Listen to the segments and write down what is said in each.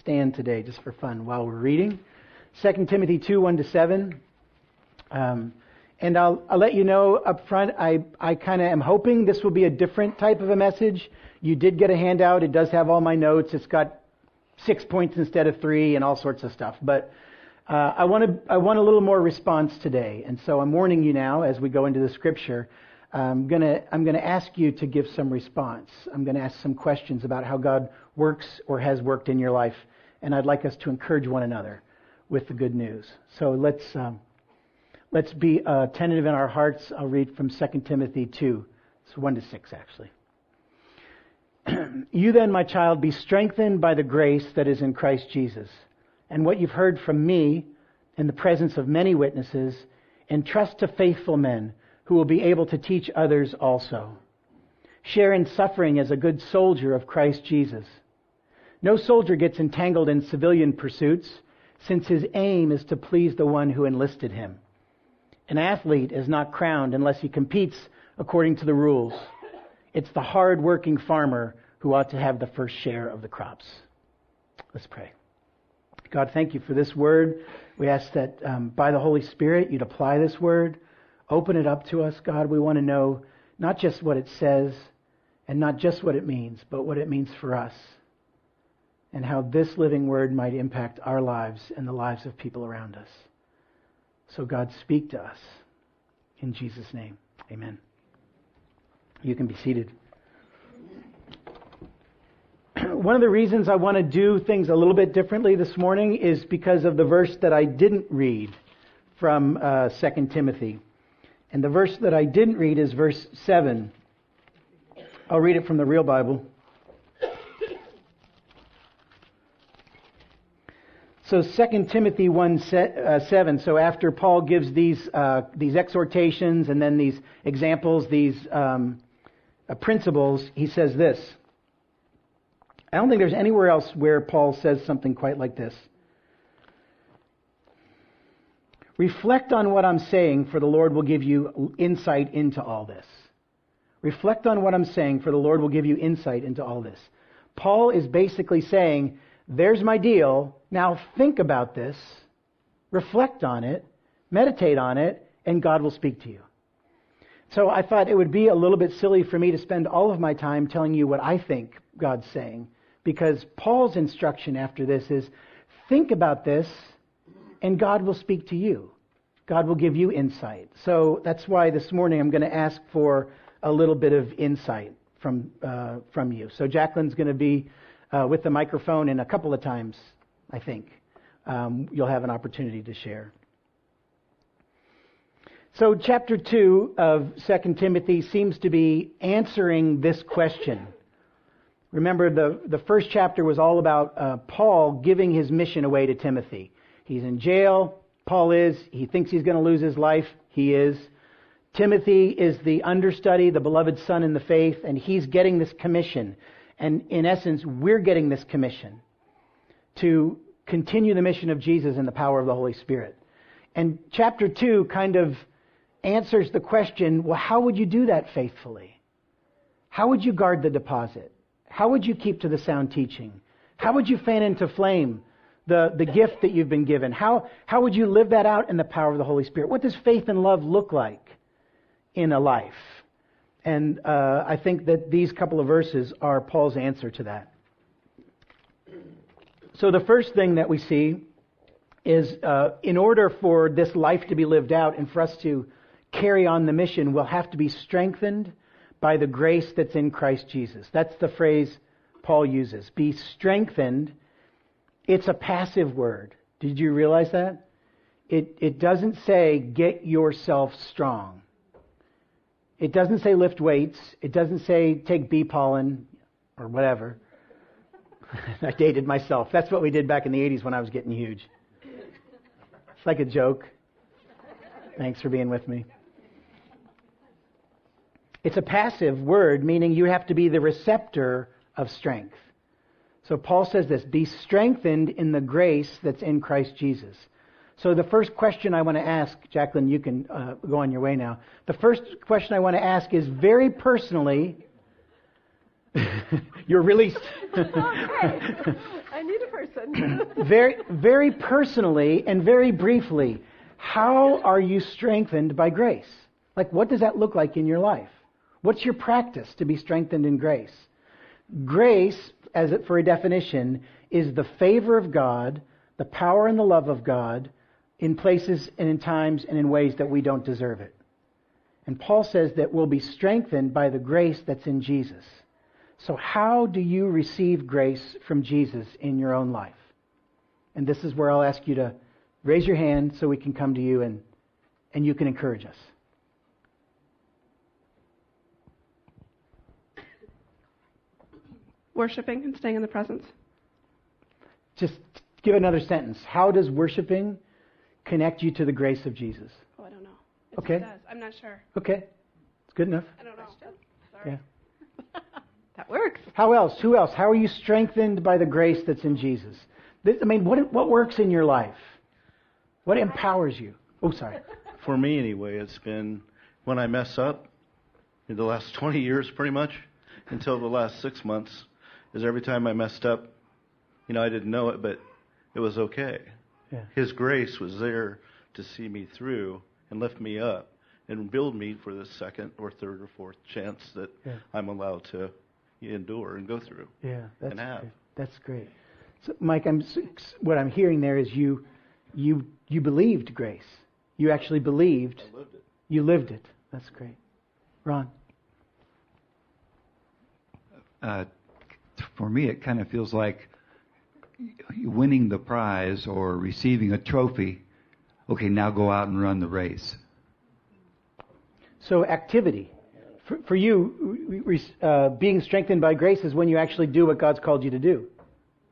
stand today just for fun while we're reading. 2 Timothy 2 1 to 7. Um, and I'll, I'll let you know up front, I, I kind of am hoping this will be a different type of a message. You did get a handout. It does have all my notes. It's got six points instead of three and all sorts of stuff. But uh, I want to I want a little more response today, and so I'm warning you now as we go into the scripture. I'm gonna I'm gonna ask you to give some response. I'm gonna ask some questions about how God works or has worked in your life, and I'd like us to encourage one another with the good news. So let's um, let's be uh, tentative in our hearts. I'll read from 2 Timothy 2. It's 1 to 6 actually. you then, my child, be strengthened by the grace that is in Christ Jesus and what you've heard from me in the presence of many witnesses, entrust to faithful men who will be able to teach others also. Share in suffering as a good soldier of Christ Jesus. No soldier gets entangled in civilian pursuits, since his aim is to please the one who enlisted him. An athlete is not crowned unless he competes according to the rules. It's the hard working farmer who ought to have the first share of the crops. Let's pray. God, thank you for this word. We ask that um, by the Holy Spirit you'd apply this word, open it up to us, God. We want to know not just what it says and not just what it means, but what it means for us and how this living word might impact our lives and the lives of people around us. So, God, speak to us. In Jesus' name, amen. You can be seated. one of the reasons I want to do things a little bit differently this morning is because of the verse that I didn't read from uh, 2 Timothy. And the verse that I didn't read is verse 7. I'll read it from the real Bible. So 2 Timothy 1 uh, 7, so after Paul gives these, uh, these exhortations and then these examples, these um, uh, principles, he says this. I don't think there's anywhere else where Paul says something quite like this. Reflect on what I'm saying, for the Lord will give you insight into all this. Reflect on what I'm saying, for the Lord will give you insight into all this. Paul is basically saying, There's my deal. Now think about this, reflect on it, meditate on it, and God will speak to you. So I thought it would be a little bit silly for me to spend all of my time telling you what I think God's saying because Paul's instruction after this is think about this and God will speak to you. God will give you insight. So that's why this morning I'm going to ask for a little bit of insight from, uh, from you. So Jacqueline's going to be uh, with the microphone in a couple of times, I think. Um, you'll have an opportunity to share. So, chapter 2 of 2 Timothy seems to be answering this question Remember, the, the first chapter was all about uh, Paul giving his mission away to Timothy. He's in jail. Paul is. He thinks he's going to lose his life. He is. Timothy is the understudy, the beloved son in the faith, and he's getting this commission. And in essence, we're getting this commission to continue the mission of Jesus in the power of the Holy Spirit. And chapter 2 kind of answers the question well, how would you do that faithfully? How would you guard the deposit? How would you keep to the sound teaching? How would you fan into flame the, the gift that you've been given? How, how would you live that out in the power of the Holy Spirit? What does faith and love look like in a life? And uh, I think that these couple of verses are Paul's answer to that. So the first thing that we see is uh, in order for this life to be lived out and for us to carry on the mission, we'll have to be strengthened by the grace that's in Christ Jesus. That's the phrase Paul uses. Be strengthened. It's a passive word. Did you realize that? It, it doesn't say get yourself strong. It doesn't say lift weights. It doesn't say take bee pollen or whatever. I dated myself. That's what we did back in the 80s when I was getting huge. It's like a joke. Thanks for being with me. It's a passive word, meaning you have to be the receptor of strength. So Paul says this be strengthened in the grace that's in Christ Jesus. So the first question I want to ask, Jacqueline, you can uh, go on your way now. The first question I want to ask is very personally. You're released. okay. I need a person. very, very personally and very briefly, how are you strengthened by grace? Like, what does that look like in your life? What's your practice to be strengthened in grace? Grace, as it, for a definition, is the favor of God, the power and the love of God in places and in times and in ways that we don't deserve it. And Paul says that we'll be strengthened by the grace that's in Jesus. So, how do you receive grace from Jesus in your own life? And this is where I'll ask you to raise your hand so we can come to you and, and you can encourage us. Worshipping and staying in the presence. Just give another sentence. How does worshiping connect you to the grace of Jesus? Oh, I don't know. It Okay. does. I'm not sure. Okay, it's good enough. I don't know. Sorry. Yeah. That works. How else? Who else? How are you strengthened by the grace that's in Jesus? This, I mean, what, what works in your life? What empowers you? Oh, sorry. For me, anyway, it's been when I mess up in the last 20 years, pretty much, until the last six months, is every time I messed up, you know, I didn't know it, but it was okay. Yeah. His grace was there to see me through and lift me up and build me for the second or third or fourth chance that Yeah. I'm allowed to endure and go through. Yeah, that's And have. great. That's great. So, Mike, I'm s- s- what I'm hearing there is you, you, you believed grace. You actually believed. I lived it. You lived it. That's great. Ron. uh, for me, it kind of feels like winning the prize or receiving a trophy. Okay, now go out and run the race. So activity. For, for you, re- re- uh, being strengthened by grace is when you actually do what God's called you to do.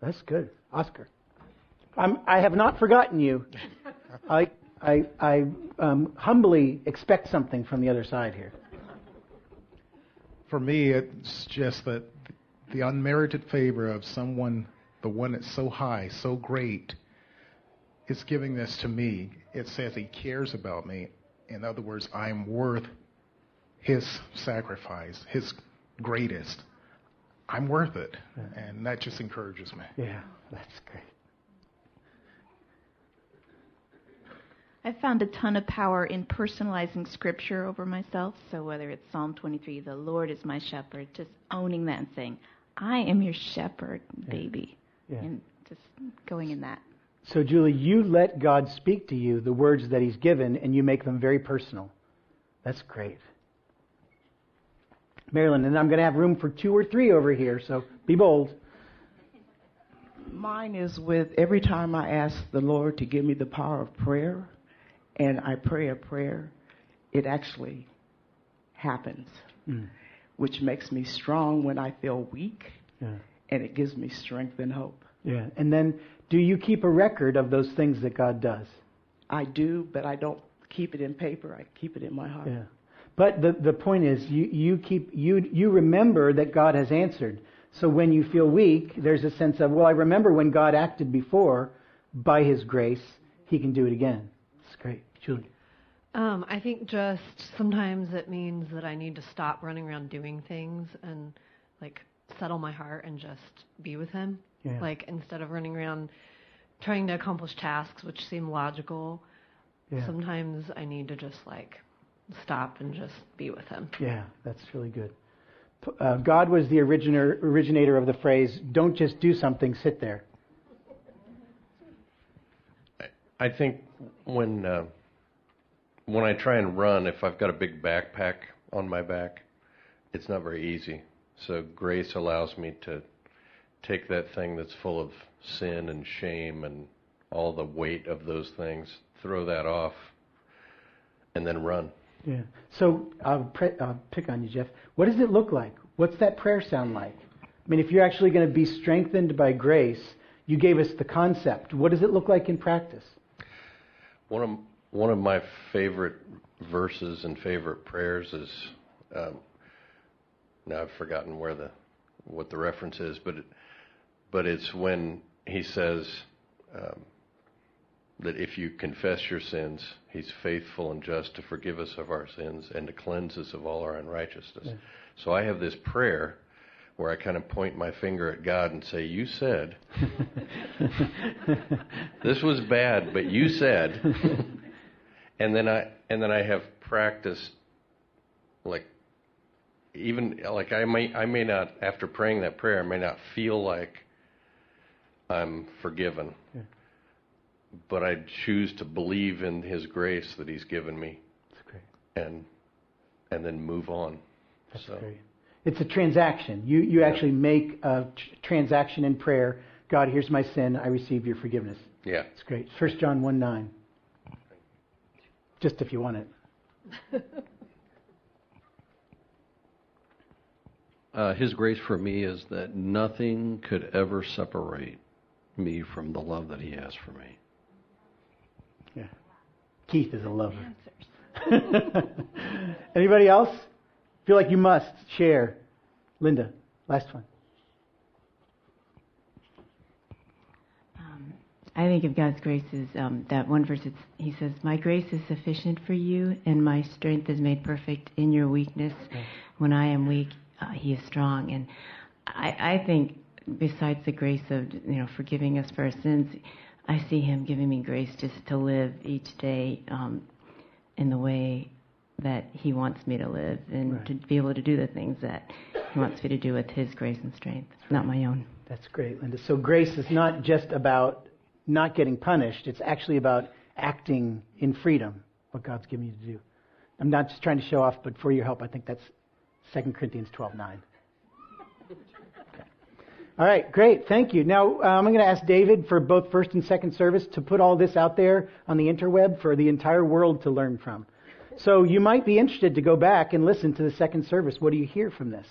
That's good, Oscar. I'm, I have not forgotten you. I, I, I um, humbly expect something from the other side here. For me, it's just that the unmerited favor of someone, the one that's so high, so great, is giving this to me. It says he cares about me. In other words, I'm worth his sacrifice, his greatest. I'm worth it. And that just encourages me. Yeah, that's great. I found a ton of power in personalizing scripture over myself. So whether it's Psalm 23, the Lord is my shepherd, just owning that and saying, I am your shepherd, baby. Yeah. And just going in that. So, Julie, you let God speak to you the words that He's given, and you make them very personal. That's great. Marilyn, and I'm going to have room for two or three over here, so be bold. Mine is with every time I ask the Lord to give me the power of prayer and I pray a prayer, it actually happens, mm. Which makes me strong when I feel weak Yeah. and it gives me strength and hope. Yeah. And then, do you keep a record of those things that God does? I do, but I don't keep it in paper, I keep it in my heart. Yeah. But the, the point is, you, you keep you you remember that God has answered. So when you feel weak, there's a sense of, well, I remember when God acted before by His grace, He can do it again. It's great, Julie. Um, I think just sometimes it means that I need to stop running around doing things and like settle my heart and just be with him. Yeah. Like instead of running around trying to accomplish tasks which seem logical, Yeah. sometimes I need to just like stop and just be with him. Yeah, that's really good. Uh, God was the originator, originator of the phrase, don't just do something, sit there. I think when uh, when I try and run, if I've got a big backpack on my back, it's not very easy. So grace allows me to take that thing that's full of sin and shame and all the weight of those things, throw that off, and then run. Yeah. So I'll, pre- I'll pick on you, Jeff. What does it look like? What's that prayer sound like? I mean, if you're actually going to be strengthened by grace, you gave us the concept. What does it look like in practice? One of one of my favorite verses and favorite prayers is um, now I've forgotten where the what the reference is, but it, but it's when he says um, that if you confess your sins, he's faithful and just to forgive us of our sins and to cleanse us of all our unrighteousness. So I have this prayer where I kind of point my finger at God and say, "You said this was bad, but you said." and then I and then I have practiced like even like I may I may not after praying that prayer I may not feel like I'm forgiven. Yeah. But I choose to believe in his grace that he's given me That's great. and and then move on. That's so great. It's a transaction. You you actually make a tr- transaction in prayer. God, here's my sin. I receive your forgiveness. yeah. It's great. First John one nine. Just if you want it. Uh, his grace for me is that nothing could ever separate me from the love that he has for me. Yeah. Keith is a lover. Anybody else? Feel like you must share. Linda, last one. I think of God's grace as um, that one verse. It's, he says, "My grace is sufficient for you, and my strength is made perfect in your weakness. When I am weak, uh, He is strong." And I, I think, besides the grace of you know forgiving us for our sins, I see Him giving me grace just to live each day um, in the way that He wants me to live, and Right. to be able to do the things that He wants me to do with His grace and strength, not my own. That's great, Linda. So grace is not just about not getting punished. It's actually about acting in freedom, what God's given you to do. I'm not just trying to show off, but for your help, I think that's 2 Corinthians 12:9. Okay. All right, great. Thank you. Now, um, I'm going to ask David for both first and second service to put all this out there on the interweb for the entire world to learn from. So you might be interested to go back and listen to the second service. What do you hear from this?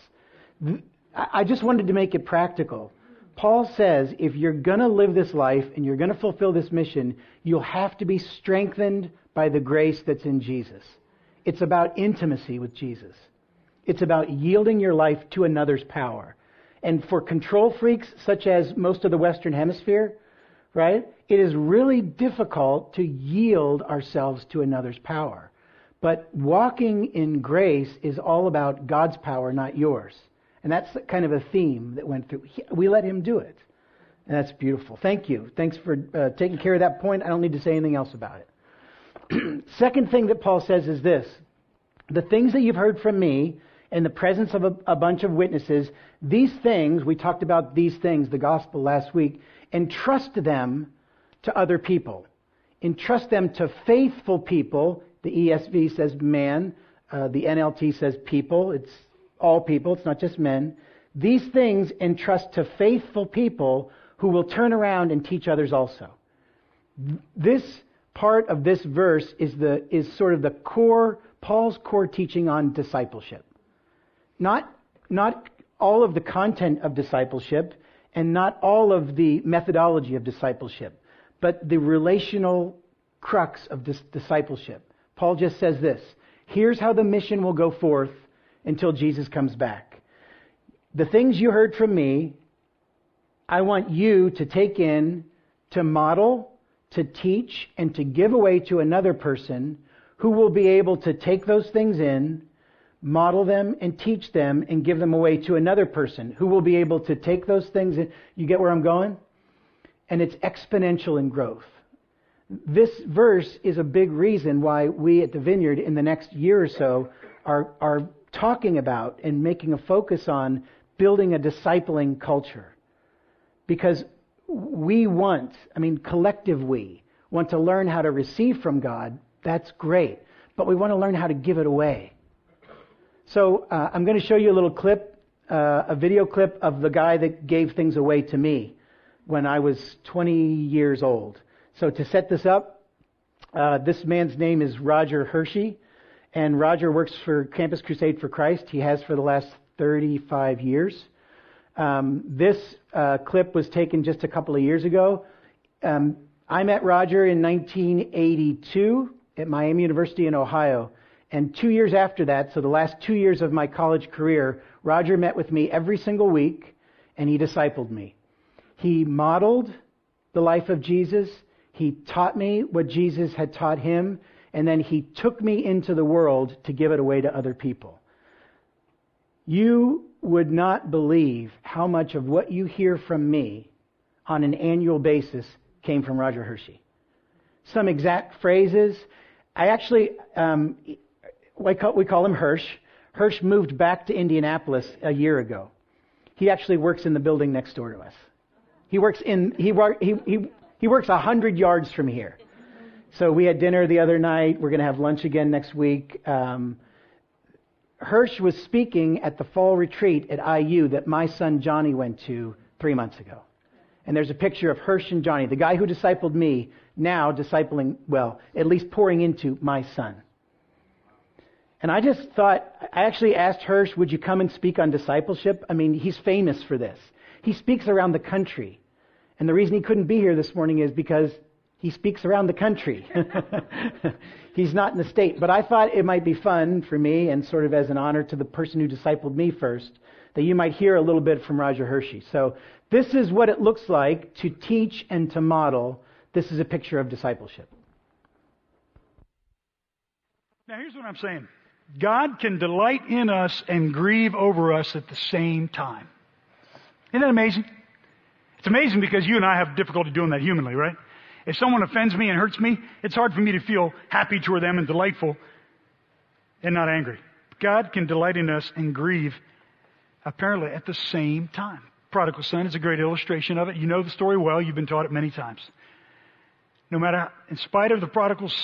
I I just wanted to make it practical. Paul says if you're going to live this life and you're going to fulfill this mission, you'll have to be strengthened by the grace that's in Jesus. It's about intimacy with Jesus. It's about yielding your life to another's power. And for control freaks, such as most of the Western Hemisphere, right, it is really difficult to yield ourselves to another's power. But walking in grace is all about God's power, not yours. And that's kind of a theme that went through. We let Him do it. And that's beautiful. Thank you. Thanks for uh, taking care of that point. I don't need to say anything else about it. Second thing that Paul says is this the things that you've heard from me in the presence of a, a bunch of witnesses, these things, we talked about these things, the gospel last week, entrust them to other people. Entrust them to faithful people. The ESV says man, uh, the NLT says people. It's all people, it's not just men. These things entrust to faithful people who will turn around and teach others also. This part of this verse is the is sort of the core Paul's core teaching on discipleship. Not not all of the content of discipleship and not all of the methodology of discipleship, but the relational crux of discipleship. Paul just says this, here's how the mission will go forth until Jesus comes back. The things you heard from me, I want you to take in, to model, to teach, and to give away to another person who will be able to take those things in, model them, and teach them, and give them away to another person who will be able to take those things in. You get where I'm going? And it's exponential in growth. This verse is a big reason why we at the Vineyard in the next year or so are, are talking about and making a focus on building a discipling culture. Because we want, I mean, collective we, want to learn how to receive from God. That's great. But we want to learn how to give it away. So uh, I'm going to show you a little clip, uh, a video clip of the guy that gave things away to me when I was 20 years old. So to set this up, uh, this man's name is Roger Hershey, and Roger works for Campus Crusade for Christ. He has for the last 35 years. Um, this uh, clip was taken just a couple of years ago. Um, I met Roger in 1982 at Miami University in Ohio. And two years after that, so the last two years of my college career, Roger met with me every single week and he discipled me. He modeled the life of Jesus. He taught me what Jesus had taught him. And then he took me into the world to give it away to other people. You would not believe how much of what you hear from me on an annual basis came from Roger Hershey. Some exact phrases. I actually, um, we, call, we call him Hirsch. Hirsch moved back to Indianapolis a year ago. He actually works in the building next door to us. He works in he he he, he works a hundred yards from here. So we had dinner the other night. We're going to have lunch again next week. Um, Hirsch was speaking at the fall retreat at IU that my son Johnny went to three months ago. And there's a picture of Hirsch and Johnny, the guy who discipled me, now discipling, well, at least pouring into my son. And I just thought, I actually asked Hirsch, would you come and speak on discipleship? I mean, he's famous for this. He speaks around the country. And the reason he couldn't be here this morning is because he speaks around the country. He's not in the state. But I thought it might be fun for me and sort of as an honor to the person who discipled me first that you might hear a little bit from Roger Hershey. So this is what it looks like to teach and to model. This is a picture of discipleship. Now here's what I'm saying. God can delight in us and grieve over us at the same time. Isn't that amazing? It's amazing because you and I have difficulty doing that humanly, right? If someone offends me and hurts me, it's hard for me to feel happy toward them and delightful and not angry. God can delight in us and grieve apparently at the same time. Prodigal son is a great illustration of it. You know the story well. You've been taught it many times. No matter, in spite of the prodigal's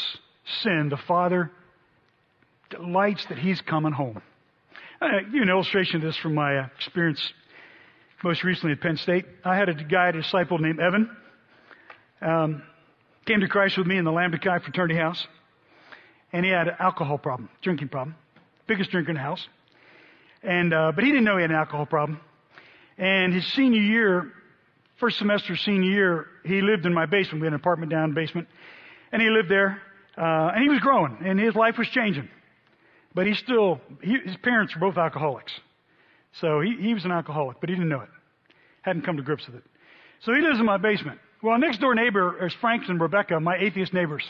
sin, the father delights that he's coming home. I give you an illustration of this from my uh, experience most recently at Penn State. I had a guy, a disciple named Evan. Um, came to Christ with me in the Lambda fraternity house. And he had an alcohol problem, drinking problem. Biggest drinker in the house. And, uh, but he didn't know he had an alcohol problem. And his senior year, first semester senior year, he lived in my basement. We had an apartment down basement. And he lived there. Uh, and he was growing and his life was changing. But he still, he, his parents were both alcoholics. So he, he was an alcoholic, but he didn't know it. Hadn't come to grips with it. So he lives in my basement. Well, next door neighbor is Frank and Rebecca, my atheist neighbors,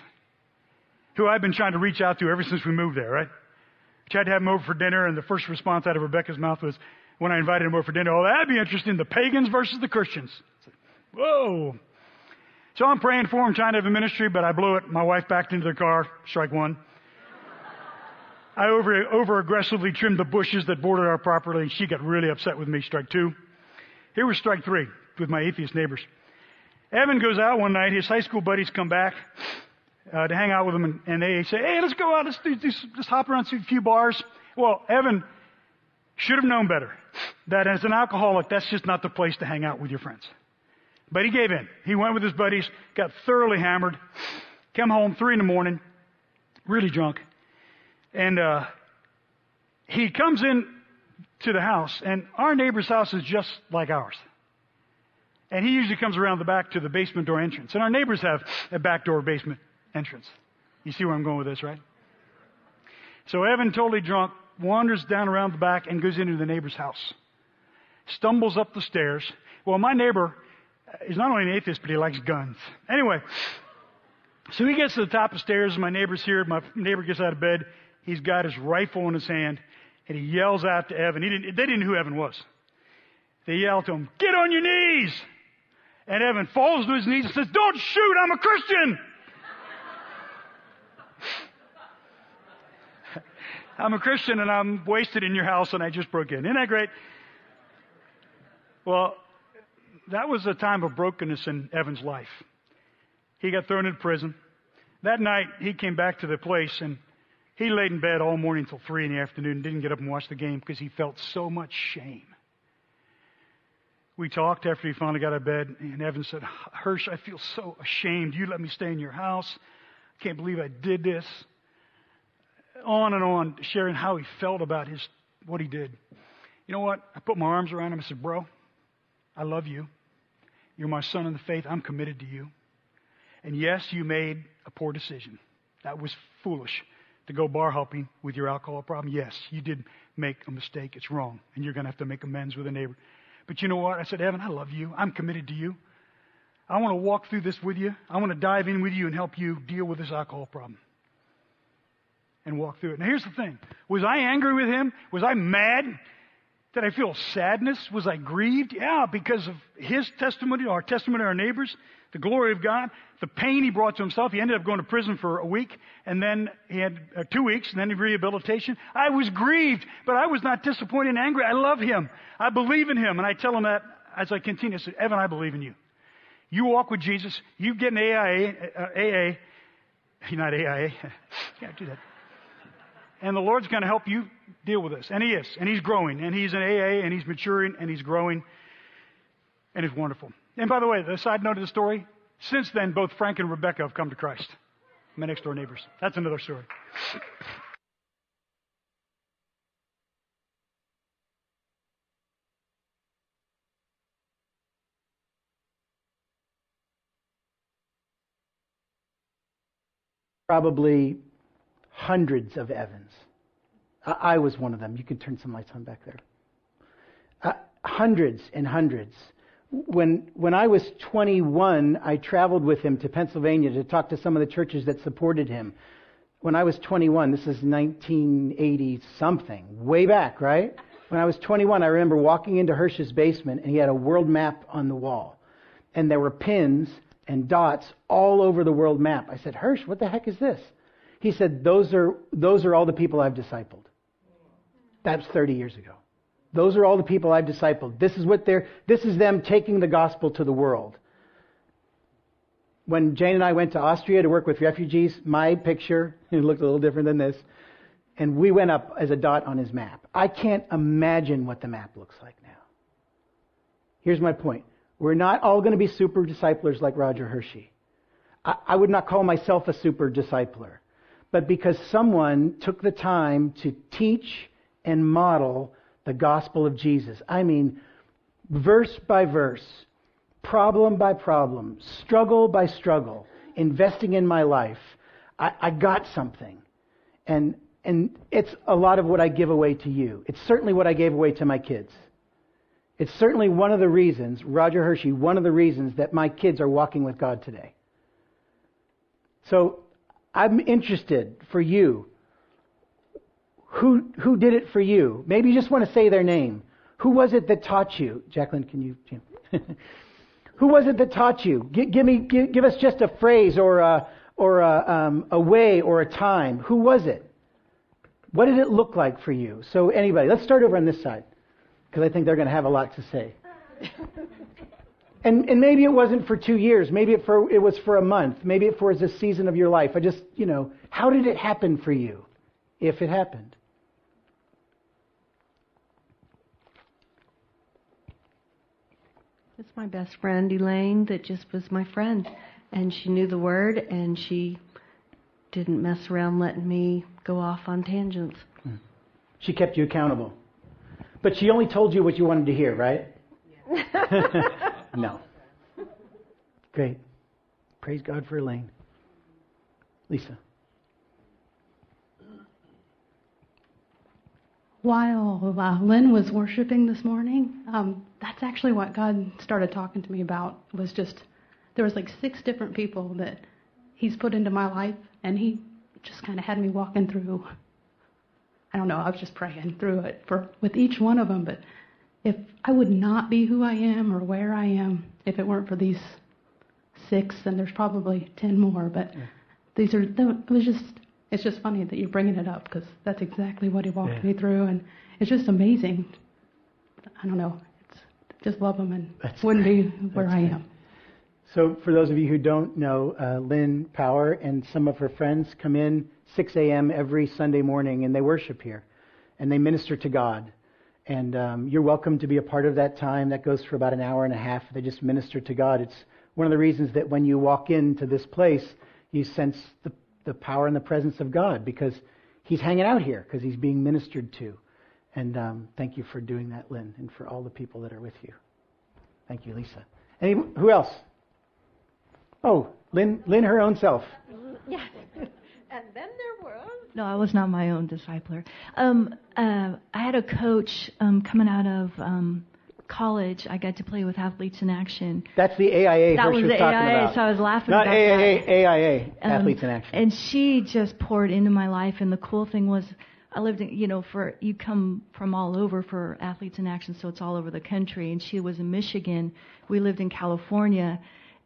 who I've been trying to reach out to ever since we moved there, right? Tried to have them over for dinner, and the first response out of Rebecca's mouth was, when I invited them over for dinner, oh, that'd be interesting, the pagans versus the Christians. Whoa. So I'm praying for them, trying to have a ministry, but I blew it. My wife backed into the car, strike one. I over, over aggressively trimmed the bushes that bordered our property. And she got really upset with me, strike two. Here was strike three with my atheist neighbors. Evan goes out one night. His high school buddies come back uh, to hang out with him, and, and, they say, "Hey, let's go out. Let's do, just hop around to a few bars." Well, Evan should have known better. That as an alcoholic, that's just not the place to hang out with your friends. But he gave in. He went with his buddies, got thoroughly hammered, came home three in the morning, really drunk, and uh, he comes in to the house, and our neighbor's house is just like ours. And he usually comes around the back to the basement door entrance. And our neighbors have a back door basement entrance. You see where I'm going with this, right? So Evan, totally drunk, wanders down around the back and goes into the neighbor's house. Stumbles up the stairs. Well, my neighbor is not only an atheist, but he likes guns. Anyway, so he gets to the top of the stairs. And my neighbor's here. My neighbor gets out of bed. He's got his rifle in his hand, and he yells out to Evan. He didn't, they didn't know who Evan was. They yell to him, "Get on your knees!" And Evan falls to his knees and says, Don't shoot, I'm a Christian. I'm a Christian and I'm wasted in your house and I just broke in. Isn't that great? Well, that was a time of brokenness in Evan's life. He got thrown into prison. That night, he came back to the place and he laid in bed all morning until 3 in the afternoon and didn't get up and watch the game because he felt so much shame we talked after he finally got out of bed, and Evan said, Hirsch, I feel so ashamed. You let me stay in your house. I can't believe I did this. On and on, sharing how he felt about his what he did. You know what? I put my arms around him and said, Bro, I love you. You're my son in the faith. I'm committed to you. And yes, you made a poor decision. That was foolish to go bar hopping with your alcohol problem. Yes, you did make a mistake. It's wrong. And you're going to have to make amends with a neighbor. But you know what? I said, Evan, I love you. I'm committed to you. I want to walk through this with you. I want to dive in with you and help you deal with this alcohol problem. And walk through it. Now here's the thing. Was I angry with him? Was I mad? Did I feel sadness? Was I grieved? Yeah, because of his testimony, our testimony, our neighbors, the glory of God, the pain he brought to himself. He ended up going to prison for a week, and then he had uh, two weeks, and then rehabilitation. I was grieved, but I was not disappointed and angry. I love him. I believe in him, and I tell him that as I continue. I say, Evan, I believe in you. You walk with Jesus. You get an AIA, uh, AA. Not AIA. Can't do that. And the Lord's going to help you deal with this. And He is. And He's growing. And He's an AA and He's maturing and He's growing. And it's wonderful. And by the way, the side note of the story, since then, both Frank and Rebecca have come to Christ. My next door neighbors. That's another story. Probably hundreds of Evans. I, was one of them. You can turn some lights on back there. Uh, hundreds and hundreds. When, when I was 21, I traveled with him to Pennsylvania to talk to some of the churches that supported him. When I was 21, this is 1980 something, way back, right? When I was 21, I remember walking into Hirsch's basement and he had a world map on the wall. And there were pins and dots all over the world map. I said, Hirsch, what the heck is this? He said, those are, those are all the people I've discipled. That's 30 years ago. Those are all the people I've discipled. This is what they're, this is them taking the gospel to the world. When Jane and I went to Austria to work with refugees, my picture, looked a little different than this, and we went up as a dot on his map. I can't imagine what the map looks like now. Here's my point. We're not all going to be super disciplers like Roger Hershey. I, I would not call myself a super discipler. But because someone took the time to teach and model the gospel of Jesus. I mean, verse by verse, problem by problem, struggle by struggle, investing in my life. I, I got something. And, and it's a lot of what I give away to you. It's certainly what I gave away to my kids. It's certainly one of the reasons, Roger Hershey, one of the reasons that my kids are walking with God today. So I'm interested for you. Who, who did it for you? Maybe you just want to say their name. Who was it that taught you? Jacqueline, can you? who was it that taught you? Give, give me, give, give, us just a phrase or a, or a, um, a way or a time. Who was it? What did it look like for you? So anybody, let's start over on this side because I think they're going to have a lot to say. and, and maybe it wasn't for two years. Maybe it, for, it was for a month. Maybe it was a season of your life. I just, you know, how did it happen for you, if it happened? It's my best friend, Elaine, that just was my friend. And she knew the word, and she didn't mess around letting me go off on tangents. Hmm. She kept you accountable. But she only told you what you wanted to hear, right? no. Great. Praise God for Elaine. Lisa. While uh, Lynn was worshiping this morning, um, that's actually what God started talking to me about. Was just there was like six different people that He's put into my life, and He just kind of had me walking through I don't know, I was just praying through it for with each one of them. But if I would not be who I am or where I am if it weren't for these six, and there's probably ten more. But yeah. these are it was just it's just funny that you're bringing it up because that's exactly what he walked yeah. me through, and it's just amazing. I don't know, it's just love him and that's wouldn't great. be where that's I am. So, for those of you who don't know, uh, Lynn Power and some of her friends come in 6 a.m. every Sunday morning and they worship here and they minister to God. And um, you're welcome to be a part of that time. That goes for about an hour and a half. They just minister to God. It's one of the reasons that when you walk into this place, you sense the, the power and the presence of God because He's hanging out here because He's being ministered to. And um, thank you for doing that, Lynn, and for all the people that are with you. Thank you, Lisa. Any, who else? Oh, Lynn, Lynn, her own self. Yes. And then there was. No, I was not my own discipler. Um, uh, I had a coach um, coming out of um, college. I got to play with Athletes in Action. That's the AIA. That was the AIA, so I was laughing Not about AIA, that. AIA, Um, Athletes in Action. And she just poured into my life. And the cool thing was, I lived in, you know, for you come from all over for athletes in action, so it's all over the country. And she was in Michigan. We lived in California,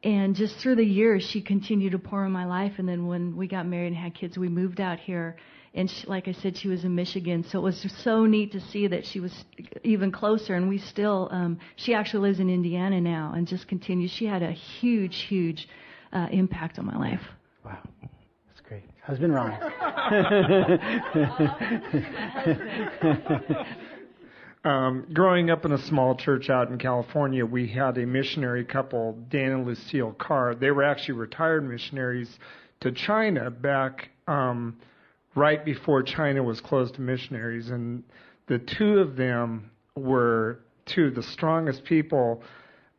and just through the years, she continued to pour in my life. And then when we got married and had kids, we moved out here. And she, like I said, she was in Michigan, so it was so neat to see that she was even closer. And we still, um, she actually lives in Indiana now, and just continues. She had a huge, huge uh, impact on my life. Wow, that's great. Husband Ron. Um, growing up in a small church out in California, we had a missionary couple, Dan and Lucille Carr. They were actually retired missionaries to China back um, right before China was closed to missionaries. And the two of them were two of the strongest people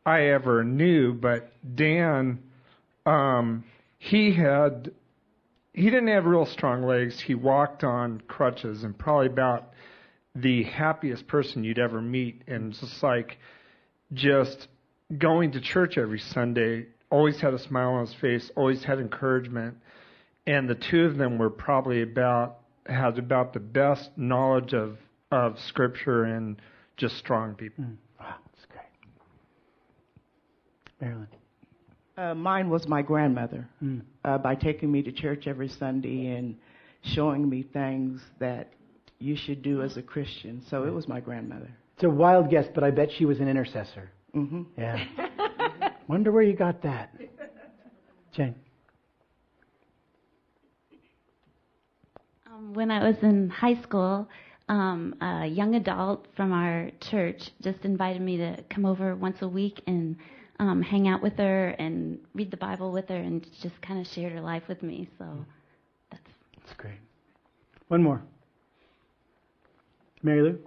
I ever knew. But Dan, um, he had he didn't have real strong legs. He walked on crutches and probably about the happiest person you'd ever meet. And just like just going to church every Sunday, always had a smile on his face, always had encouragement. And the two of them were probably about had about the best knowledge of of scripture and just strong people. Mm. Wow, that's great. Marilyn. Uh, mine was my grandmother Mm. uh, by taking me to church every Sunday and showing me things that you should do as a Christian. So it was my grandmother. It's a wild guess, but I bet she was an intercessor. hmm Yeah. Wonder where you got that. Jane. Um, when I was in high school, um, a young adult from our church just invited me to come over once a week and um, hang out with her and read the Bible with her and just kind of shared her life with me. So That's great. One more. Mary Lou?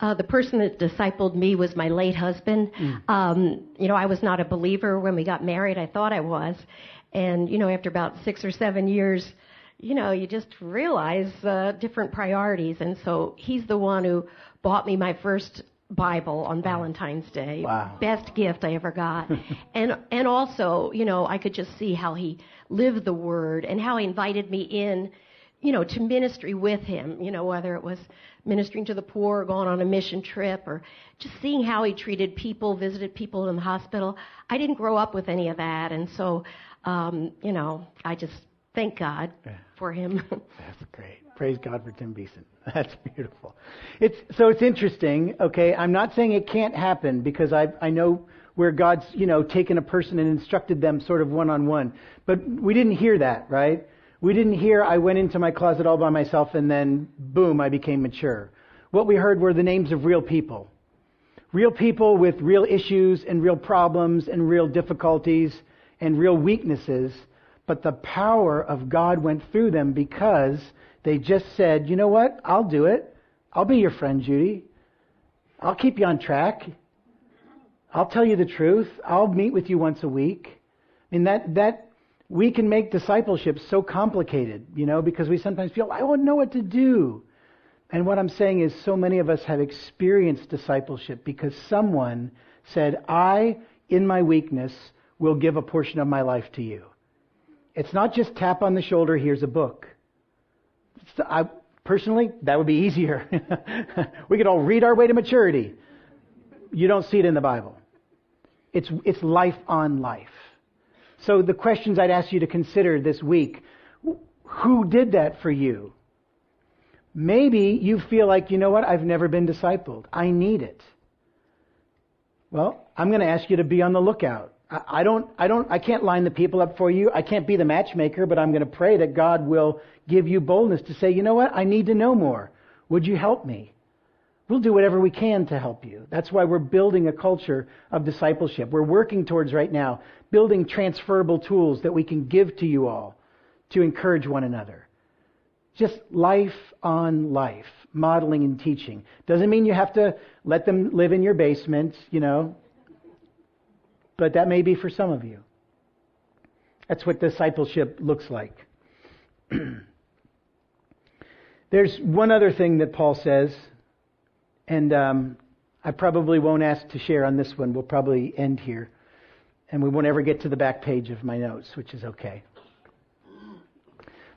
Uh, the person that discipled me was my late husband. Um, you know, I was not a believer when we got married. I thought I was. And, you know, after about six or seven years, you know, you just realize uh, different priorities. And so he's the one who bought me my first Bible on Valentine's Day. Wow. Best gift I ever got. and and also, you know, I could just see how he lived the word and how he invited me in, you know, to ministry with him, you know, whether it was ministering to the poor or going on a mission trip or just seeing how he treated people, visited people in the hospital. I didn't grow up with any of that and so um, you know, I just thank God for him. That's great. Praise God for Tim Beeson. That's beautiful. It's so it's interesting. Okay, I'm not saying it can't happen because I I know where God's you know taken a person and instructed them sort of one on one. But we didn't hear that, right? We didn't hear I went into my closet all by myself and then boom I became mature. What we heard were the names of real people. Real people with real issues and real problems and real difficulties and real weaknesses, but the power of God went through them because they just said, you know what? I'll do it. I'll be your friend, Judy. I'll keep you on track. I'll tell you the truth. I'll meet with you once a week. I mean, that, that, we can make discipleship so complicated, you know, because we sometimes feel, I wouldn't know what to do. And what I'm saying is, so many of us have experienced discipleship because someone said, I, in my weakness, will give a portion of my life to you. It's not just tap on the shoulder, here's a book. I, personally, that would be easier. we could all read our way to maturity. You don't see it in the Bible. It's, it's life on life. So the questions I'd ask you to consider this week, who did that for you? Maybe you feel like, you know what, I've never been discipled. I need it. Well, I'm going to ask you to be on the lookout. I don't, I don't, I can't line the people up for you. I can't be the matchmaker, but I'm going to pray that God will give you boldness to say, you know what, I need to know more. Would you help me? We'll do whatever we can to help you. That's why we're building a culture of discipleship. We're working towards right now building transferable tools that we can give to you all to encourage one another. Just life on life, modeling and teaching. Doesn't mean you have to let them live in your basement, you know, but that may be for some of you. That's what discipleship looks like. There's one other thing that Paul says, and um, I probably won't ask to share on this one. We'll probably end here. And we won't ever get to the back page of my notes, which is okay.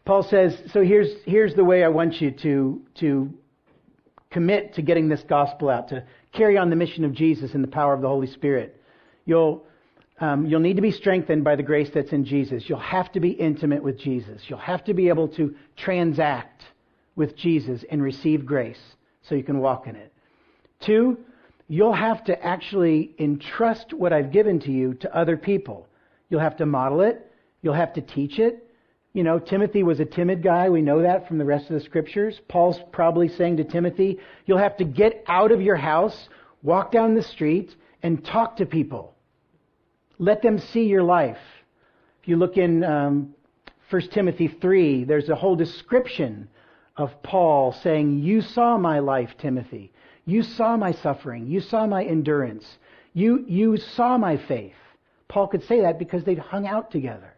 Paul says, so here's, here's the way I want you to, to commit to getting this gospel out, to carry on the mission of Jesus in the power of the Holy Spirit. You'll, um, you'll need to be strengthened by the grace that's in Jesus. You'll have to be intimate with Jesus. You'll have to be able to transact with Jesus and receive grace so you can walk in it. Two, you'll have to actually entrust what I've given to you to other people. You'll have to model it. You'll have to teach it. You know, Timothy was a timid guy. We know that from the rest of the scriptures. Paul's probably saying to Timothy, you'll have to get out of your house, walk down the street, and talk to people. Let them see your life. If you look in um, 1 Timothy 3, there's a whole description of Paul saying, You saw my life, Timothy. You saw my suffering. You saw my endurance. You, you saw my faith. Paul could say that because they'd hung out together.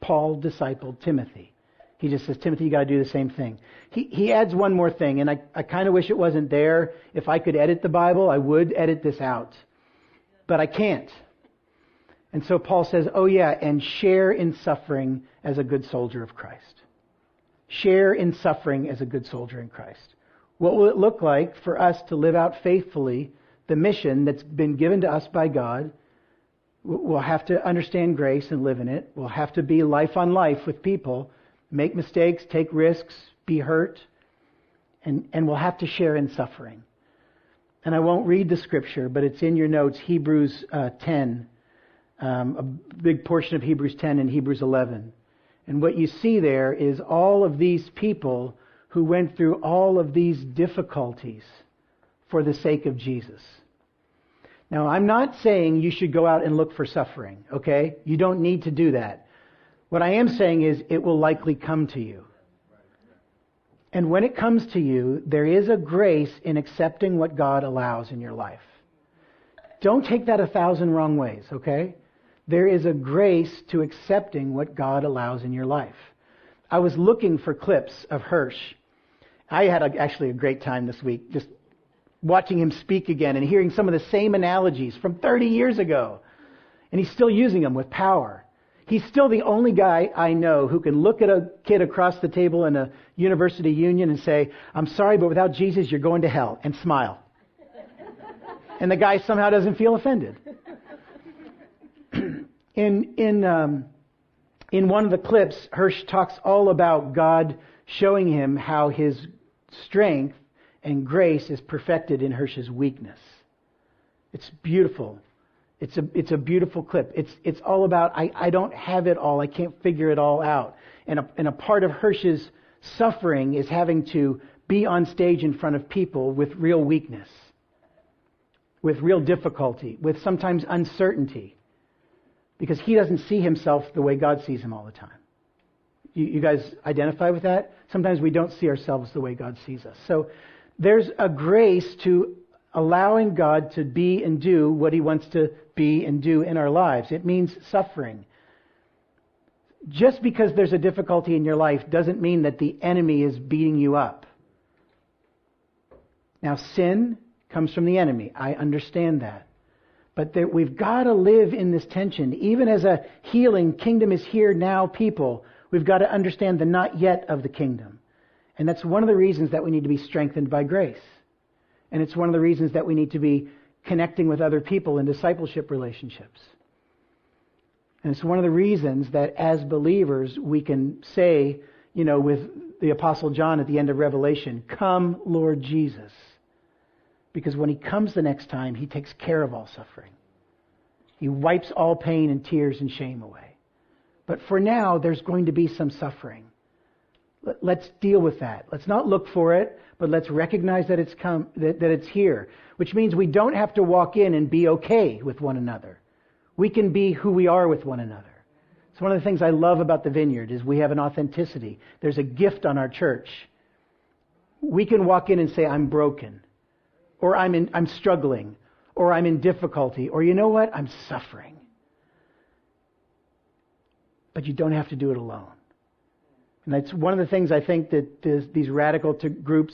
Paul discipled Timothy. He just says, Timothy, you got to do the same thing. He, he adds one more thing, and I, I kind of wish it wasn't there. If I could edit the Bible, I would edit this out. But I can't. And so Paul says, oh yeah, and share in suffering as a good soldier of Christ. Share in suffering as a good soldier in Christ. What will it look like for us to live out faithfully the mission that's been given to us by God? We'll have to understand grace and live in it. We'll have to be life on life with people, make mistakes, take risks, be hurt, and, and we'll have to share in suffering. And I won't read the scripture, but it's in your notes, Hebrews uh, 10, um, a big portion of Hebrews 10 and Hebrews 11. And what you see there is all of these people who went through all of these difficulties for the sake of Jesus. Now, I'm not saying you should go out and look for suffering, okay? You don't need to do that. What I am saying is it will likely come to you. And when it comes to you, there is a grace in accepting what God allows in your life. Don't take that a thousand wrong ways, okay? There is a grace to accepting what God allows in your life. I was looking for clips of Hirsch. I had a, actually a great time this week just watching him speak again and hearing some of the same analogies from 30 years ago. And he's still using them with power. He's still the only guy I know who can look at a kid across the table in a university union and say, I'm sorry, but without Jesus, you're going to hell, and smile. and the guy somehow doesn't feel offended. in, in, um, in one of the clips, Hirsch talks all about God showing him how his strength and grace is perfected in Hirsch's weakness. It's beautiful. It's a, it's a beautiful clip. It's, it's all about, I, I don't have it all. I can't figure it all out. And a, and a part of Hirsch's suffering is having to be on stage in front of people with real weakness, with real difficulty, with sometimes uncertainty, because he doesn't see himself the way God sees him all the time. You, guys identify with that? Sometimes we don't see ourselves the way God sees us. So there's a grace to allowing God to be and do what he wants to be and do in our lives. It means suffering. Just because there's a difficulty in your life doesn't mean that the enemy is beating you up. Now, sin comes from the enemy. I understand that. But that we've got to live in this tension. Even as a healing, kingdom is here now people, we've got to understand the not yet of the kingdom. And that's one of the reasons that we need to be strengthened by grace. And it's one of the reasons that we need to be connecting with other people in discipleship relationships. And it's one of the reasons that as believers we can say, you know, with the Apostle John at the end of Revelation, Come, Lord Jesus. Because when he comes the next time, he takes care of all suffering. He wipes all pain and tears and shame away. But for now, there's going to be some suffering. Let's deal with that. Let's not look for it, but let's recognize that it's come, that, that it's here. Which means we don't have to walk in and be okay with one another. We can be who we are with one another. It's one of the things I love about the vineyard is we have an authenticity. There's a gift on our church. We can walk in and say, I'm broken. Or I'm in, I'm struggling. Or I'm in difficulty. Or you know what? I'm suffering. But you don't have to do it alone. And that's one of the things I think that this, these radical to groups,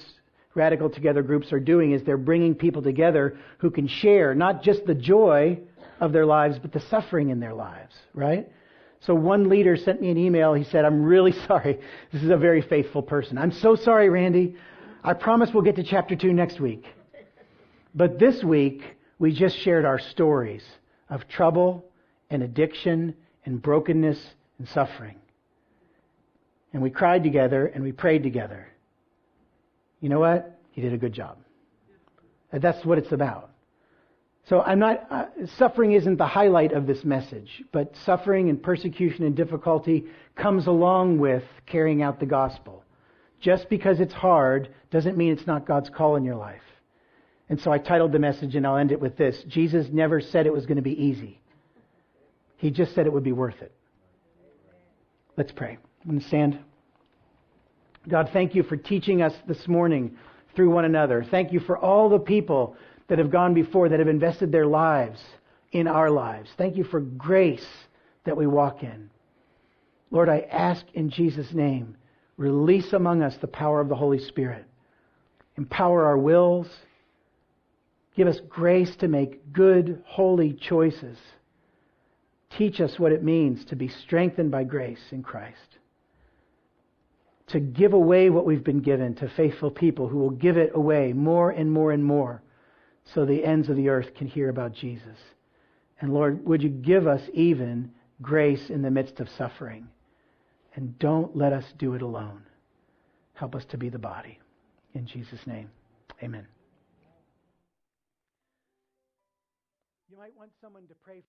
radical together groups are doing is they're bringing people together who can share not just the joy of their lives, but the suffering in their lives, right? So one leader sent me an email. He said, I'm really sorry. This is a very faithful person. I'm so sorry, Randy. I promise we'll get to chapter two next week. But this week, we just shared our stories of trouble and addiction and brokenness and suffering. And we cried together and we prayed together. You know what? He did a good job. That's what it's about. So I'm not, uh, suffering isn't the highlight of this message, but suffering and persecution and difficulty comes along with carrying out the gospel. Just because it's hard doesn't mean it's not God's call in your life. And so I titled the message and I'll end it with this. Jesus never said it was going to be easy. He just said it would be worth it. Let's pray. I'm going to stand. God, thank you for teaching us this morning through one another. Thank you for all the people that have gone before, that have invested their lives in our lives. Thank you for grace that we walk in. Lord, I ask in Jesus' name, release among us the power of the Holy Spirit. Empower our wills. Give us grace to make good, holy choices. Teach us what it means to be strengthened by grace in Christ. To give away what we've been given to faithful people who will give it away more and more and more so the ends of the earth can hear about Jesus. And Lord, would you give us even grace in the midst of suffering? And don't let us do it alone. Help us to be the body. In Jesus' name, amen. You might want someone to pray